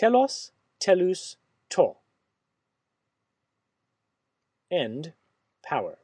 telos, telus, to. End power.